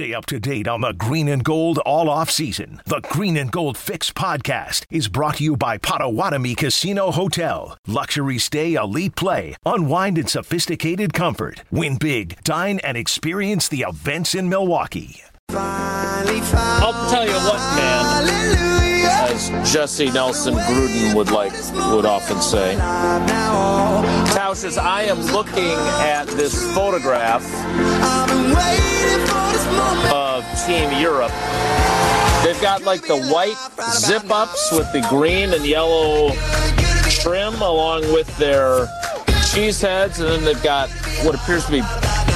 Stay up to date on the green and gold all off season. The Green and Gold Fix podcast is brought to you by Potawatomi Casino Hotel. Luxury stay, elite play, unwind in sophisticated comfort. Win big, dine, and experience the events in Milwaukee. I'll tell you what, man. As Jesse Nelson Gruden would like would often say. Tausch, as I am looking at this photograph of Team Europe, they've got like the white zip ups with the green and yellow trim along with their cheese heads, and then they've got what appears to be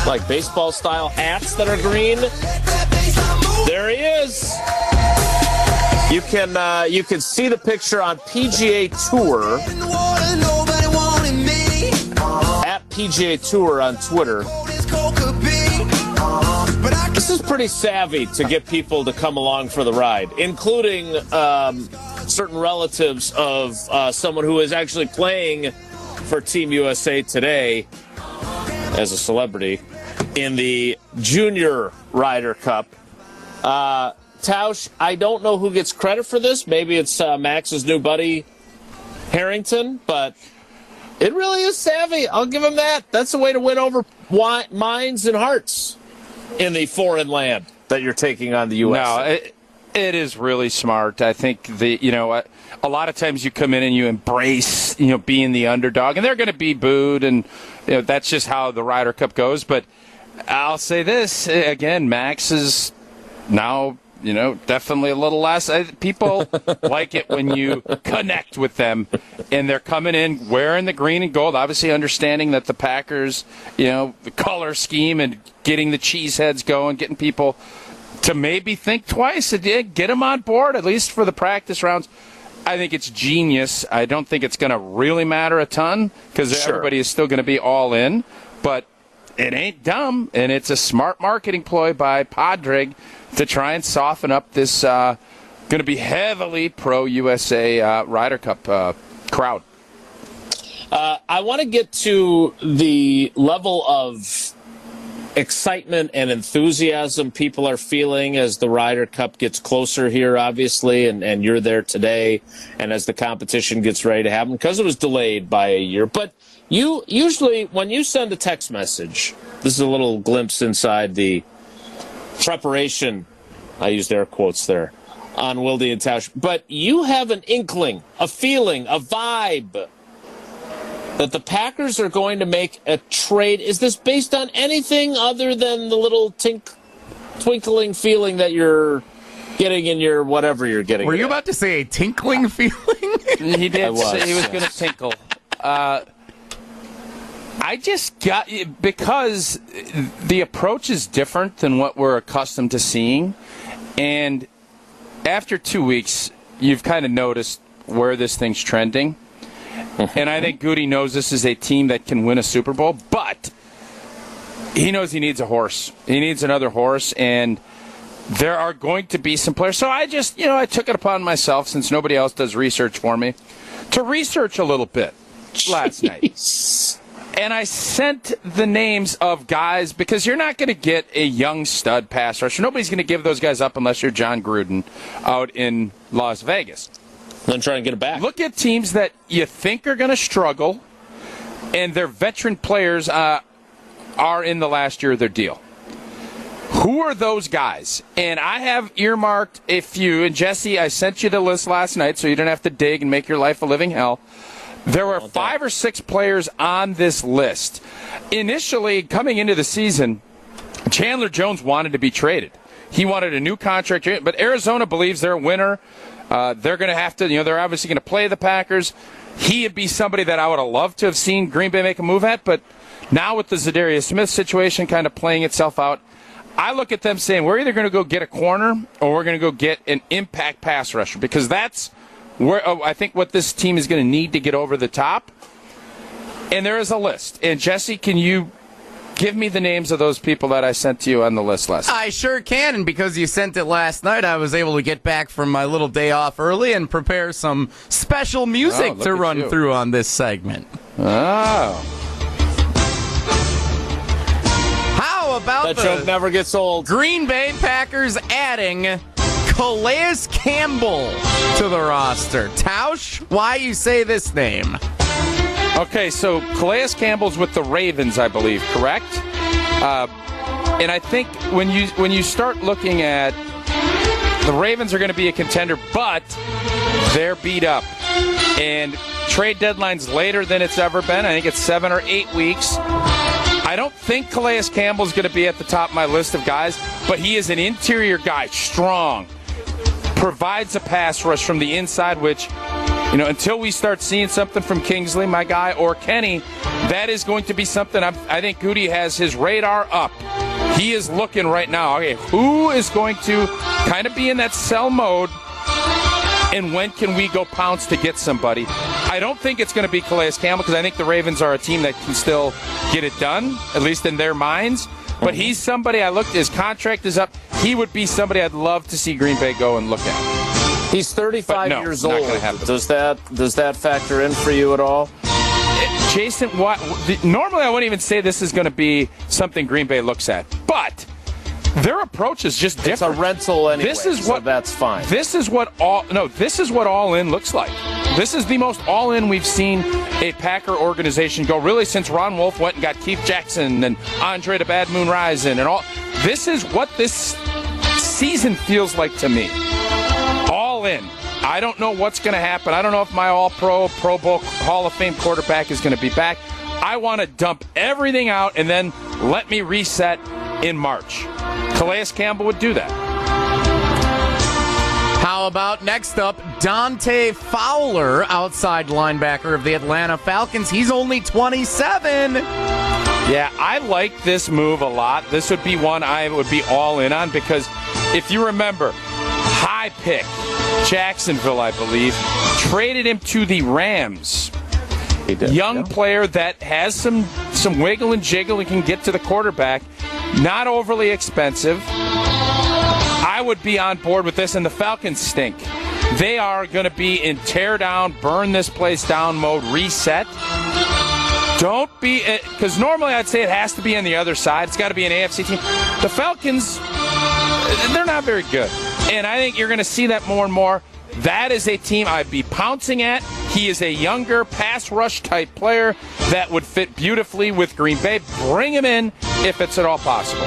like baseball style hats that are green. There he is. You can uh, you can see the picture on PGA Tour at PGA Tour on Twitter. This is pretty savvy to get people to come along for the ride, including um, certain relatives of uh, someone who is actually playing for Team USA today as a celebrity in the Junior Ryder Cup. Uh, Tausch, I don't know who gets credit for this. Maybe it's uh, Max's new buddy, Harrington, but it really is savvy. I'll give him that. That's a way to win over minds and hearts in the foreign land that you're taking on the U.S. No, it, it is really smart. I think the you know a, a lot of times you come in and you embrace you know being the underdog, and they're going to be booed, and you know that's just how the Ryder Cup goes. But I'll say this again: Max is now you know, definitely a little less. People like it when you connect with them, and they're coming in wearing the green and gold. Obviously, understanding that the Packers, you know, the color scheme and getting the cheese heads going, getting people to maybe think twice. Get them on board at least for the practice rounds. I think it's genius. I don't think it's going to really matter a ton because Sure. everybody is still going to be all in, but it ain't dumb, and it's a smart marketing ploy by Padraig to try and soften up this uh, going to be heavily pro USA uh, Ryder Cup uh, crowd. Uh, I want to get to the level of excitement and enthusiasm people are feeling as the Ryder Cup gets closer here, obviously, and, and you're there today, and as the competition gets ready to happen, because it was delayed by a year. But you usually, when you send a text message, this is a little glimpse inside the preparation. I used air quotes there on Wilde and Tausch, but you have an inkling, a feeling, a vibe that the Packers are going to make a trade. Is this based on anything other than the little tink, twinkling feeling that you're getting in your whatever you're getting? Were you at? about to say a tinkling feeling? He did was, say he was yes. going to tinkle. Uh, I just got because the approach is different than what we're accustomed to seeing, and after two weeks, you've kind of noticed where this thing's trending. and I think Gutey knows this is a team that can win a Super Bowl, but he knows he needs a horse. He needs another horse, and there are going to be some players. So I just, you know, I took it upon myself, since nobody else does research for me, to research a little bit last night. And I sent the names of guys because you're not going to get a young stud pass rusher. Nobody's going to give those guys up unless you're Jon Gruden out in Las Vegas. Then try and get it back. Look at teams that you think are going to struggle, and their veteran players uh, are in the last year of their deal. Who are those guys? And I have earmarked a few. And Jesse, I sent you the list last night so you didn't have to dig and make your life a living hell. There were five or six players on this list. Initially, coming into the season, Chandler Jones wanted to be traded. He wanted a new contract, but Arizona believes they're a winner. Uh, they're going to have to, you know, they're obviously going to play the Packers. He would be somebody that I would have loved to have seen Green Bay make a move at, but now with the Za'Darius Smith situation kind of playing itself out, I look at them saying we're either going to go get a corner or we're going to go get an impact pass rusher because that's where oh, I think what this team is going to need to get over the top. And there is a list. And Jesse, can you give me the names of those people that I sent to you on the list last night? I sure can, and because you sent it last night, I was able to get back from my little day off early and prepare some special music Oh, to run you. through on this segment. Oh. How about That the joke never gets old. Green Bay Packers adding Calais Campbell to the roster? Tausch, why you say this name? Okay, so Calais Campbell's with the Ravens, I believe, correct? Uh, and I think when you when you start looking at the Ravens are going to be a contender, but they're beat up, and trade deadline's later than it's ever been. I think it's seven or eight weeks. I don't think Calais Campbell's going to be at the top of my list of guys, but he is an interior guy, strong, provides a pass rush from the inside, which you know, until we start seeing something from Kingsley, my guy, or Kenny, that is going to be something I'm, i think Gutey has his radar up. He is looking right now. Okay, who is going to kind of be in that sell mode? And when can we go pounce to get somebody? I don't think it's going to be Calais Campbell because I think the Ravens are a team that can still get it done, at least in their minds. But mhm. he's somebody I looked, his contract is up. He would be somebody I'd love to see Green Bay go and look at. He's 35 no, years old. Does that does that factor in for you at all? Jason, what, normally I wouldn't even say this is going to be something Green Bay looks at, but their approach is just different. It's a rental anyway. This is so what that's fine. This is what all no. This is what all in looks like. This is the most all in we've seen a Packer organization go really since Ron Wolf went and got Keith Jackson and Andre the Bad Moon Rison and all. This is what this season feels like to me. All in. I don't know what's going to happen. I don't know if my All Pro, Pro Bowl, Hall of Fame quarterback is going to be back. I want to dump everything out and then let me reset in March. Calais Campbell would do that. How about next up, Dante Fowler, outside linebacker of the Atlanta Falcons? He's only 27. Yeah, I like this move a lot. This would be one I would be all in on because if you remember, high pick, Jacksonville, I believe, traded him to the Rams. He did. Young Yeah. player that has some some wiggle and jiggle and can get to the quarterback. Not overly expensive. I would be on board with this, and the Falcons stink. They are going to be in tear down, burn this place down mode, reset. Don't be, eh, because normally I'd say it has to be on the other side. It's got to be an AFC team. The Falcons, eh, they're not very good. And I think you're going to see that more and more. That is a team I'd be pouncing at. He is a younger pass rush type player that would fit beautifully with Green Bay. Bring him in if it's at all possible.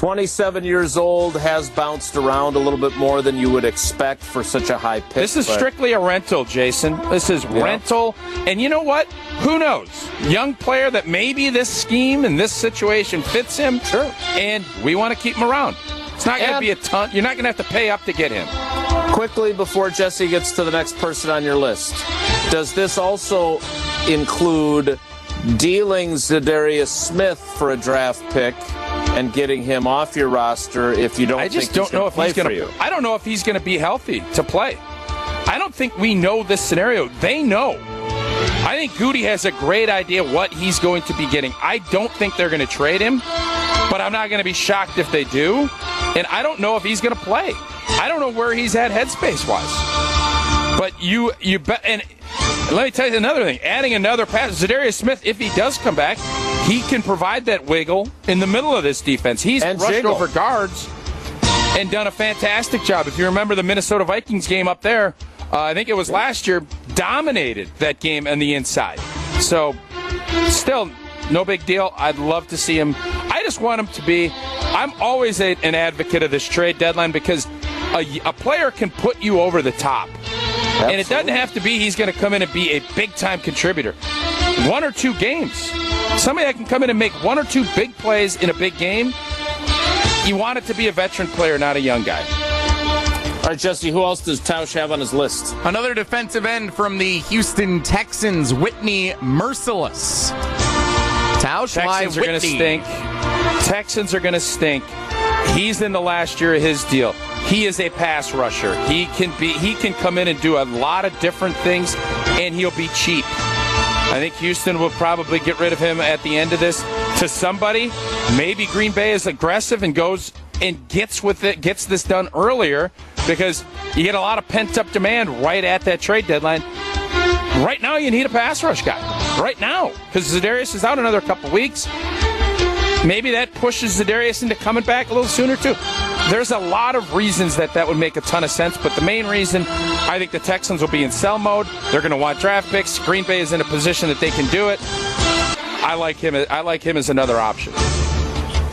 27 years old, has bounced around a little bit more than you would expect for such a high pick. This is but- strictly a rental, Jason. This is rental. And you know what? Who knows? Young player that maybe this scheme and this situation fits him. Sure. And we want to keep him around. It's not going to be a ton. You're not going to have to pay up to get him. Quickly before Jesse gets to the next person on your list, does this also include dealing Za'Darius Smith for a draft pick and getting him off your roster if you don't? I just don't know if he's going to. I don't know if he's going to be healthy to play. I don't think we know this scenario. They know. I think Gutey has a great idea what he's going to be getting. I don't think they're going to trade him, but I'm not going to be shocked if they do. And I don't know if he's going to play. I don't know where he's at headspace wise. But you you bet and let me tell you another thing. Adding another pass, Za'Darius Smith, if he does come back, he can provide that wiggle in the middle of this defense. He's And rushed jiggle. over guards and done a fantastic job. If you remember the Minnesota Vikings game up there, uh, I think it was last year, dominated that game on the inside. So, still, no big deal. I'd love to see him. I just want him to be. I'm always a, an advocate of this trade deadline because a, a player can put you over the top. And it doesn't have to be he's going to come in and be a big time contributor. One or two games. Somebody that can come in and make one or two big plays in a big game. You want it to be a veteran player, not a young guy. All right, Jesse. Who else does Tausch have on his list? Another defensive end from the Houston Texans, Whitney Mercilus. Tausch, Texans are going to stink. Texans are going to stink. He's in the last year of his deal. He is a pass rusher. He can be. He can come in and do a lot of different things, and he'll be cheap. I think Houston will probably get rid of him at the end of this to somebody. Maybe Green Bay is aggressive and goes and gets with it, gets this done earlier because you get a lot of pent up demand right at that trade deadline. Right now, you need a pass rush guy. Right now, because Za'Darius is out another couple weeks. maybe that pushes Za'Darius into coming back a little sooner too. There's a lot of reasons that that would make a ton of sense, but the main reason I think the Texans will be in sell mode. They're going to want draft picks. Green Bay is in a position that they can do it. I like him. I like him as another option.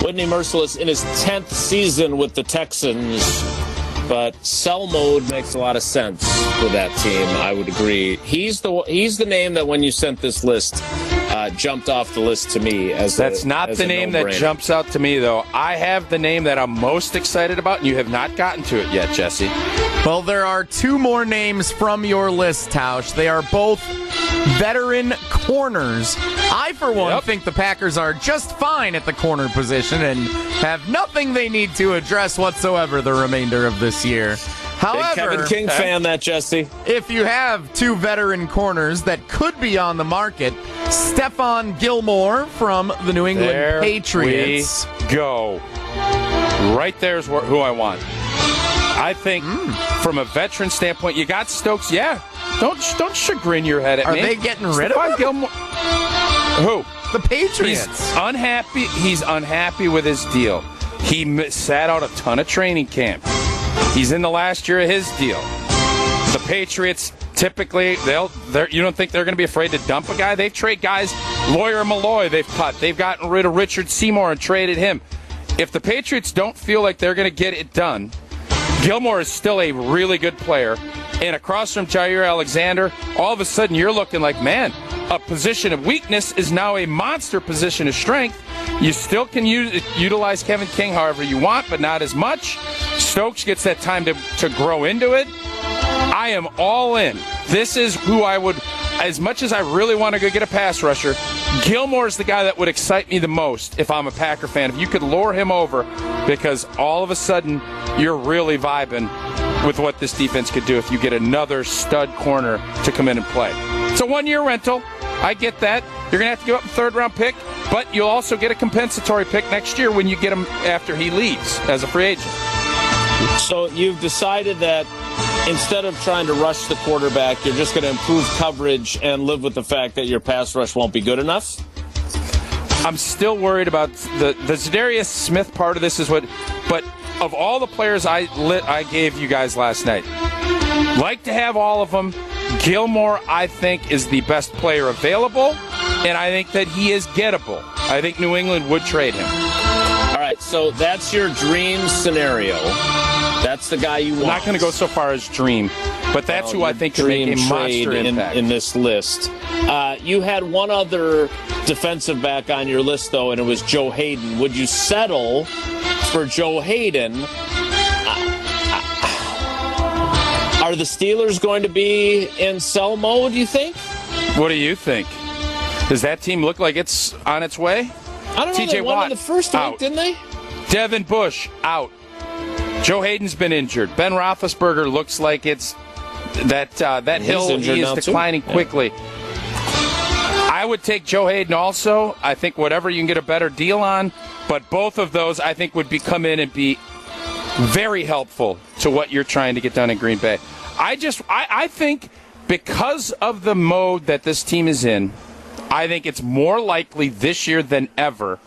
Whitney Mercilus in his 10th season with the Texans, but sell mode makes a lot of sense for that team. I would agree. He's the he's the name that when you sent this list uh, jumped off the list to me as that's a, not as the name that no-brainer. jumps out to me though. I have the name that I'm most excited about, and you have not gotten to it yet, Jesse. Well, there are two more names from your list, Tausch. They are both veteran corners. I, for one, Yep. think the Packers are just fine at the corner position and have nothing they need to address whatsoever the remainder of this year. Big However, Kevin King fan, that Jesse. if you have two veteran corners that could be on the market, Stephon Gilmore from the New England There Patriots. we go. Right there's who I want. I think Hmm. from a veteran standpoint, you got Stokes. Yeah, don't don't chagrin your head at Are me. Are they getting rid of him? Gilmore. Who? The He's Patriots. unhappy. He's unhappy with his deal. He sat out a ton of training camp. He's in the last year of his deal. The Patriots typically they'll they're, you don't think they're going to be afraid to dump a guy? They trade guys. Lawyer Milloy they've cut. They've gotten rid of Richard Seymour and traded him. If the Patriots don't feel like they're going to get it done, Gilmore is still a really good player. And across from Jaire Alexander, all of a sudden you're looking like, man, a position of weakness is now a monster position of strength. You still can use, utilize Kevin King however you want, but not as much. Stokes gets that time to, to grow into it. I am all in. This is who I would, as much as I really want to go get a pass rusher, Gilmore's the guy that would excite me the most if I'm a Packer fan. If you could lure him over, because all of a sudden you're really vibing with what this defense could do if you get another stud corner to come in and play. It's a one year rental. I get that. You're going to have to give up a third round pick, but you'll also get a compensatory pick next year when you get him after he leaves as a free agent. So you've decided that instead of trying to rush the quarterback, you're just going to improve coverage and live with the fact that your pass rush won't be good enough. I'm still worried about the the Za'Darius Smith part of this is what, but of all the players I lit I gave you guys last night, like to have all of them. Gilmore, I think, is the best player available, and I think that he is gettable. I think New England would trade him. All right, so that's your dream scenario. That's the guy you want. I'm not going to go so far as dream, but that's Well, who I think can make a monster in, in this list. Uh, you had one other defensive back on your list, though, and it was Joe Haden. Would you settle for Joe Haden? Uh, Are the Steelers going to be in sell mode, you think? what do you think? Does that team look like it's on its way? I don't know. TJ they won Watt, in the first week, out. didn't they? Devin Bush out. Joe Haden's been injured. Ben Roethlisberger looks like it's that uh, that He's hill he is now, too. declining Yeah. quickly. I would take Joe Haden also. I think whatever you can get a better deal on, but both of those I think would be come in and be very helpful to what you're trying to get done in Green Bay. I just I, I think because of the mode that this team is in, I think it's more likely this year than ever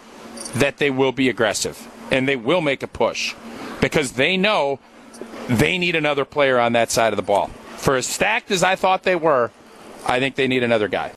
that they will be aggressive and they will make a push because they know they need another player on that side of the ball. For as stacked as I thought they were, I think they need another guy.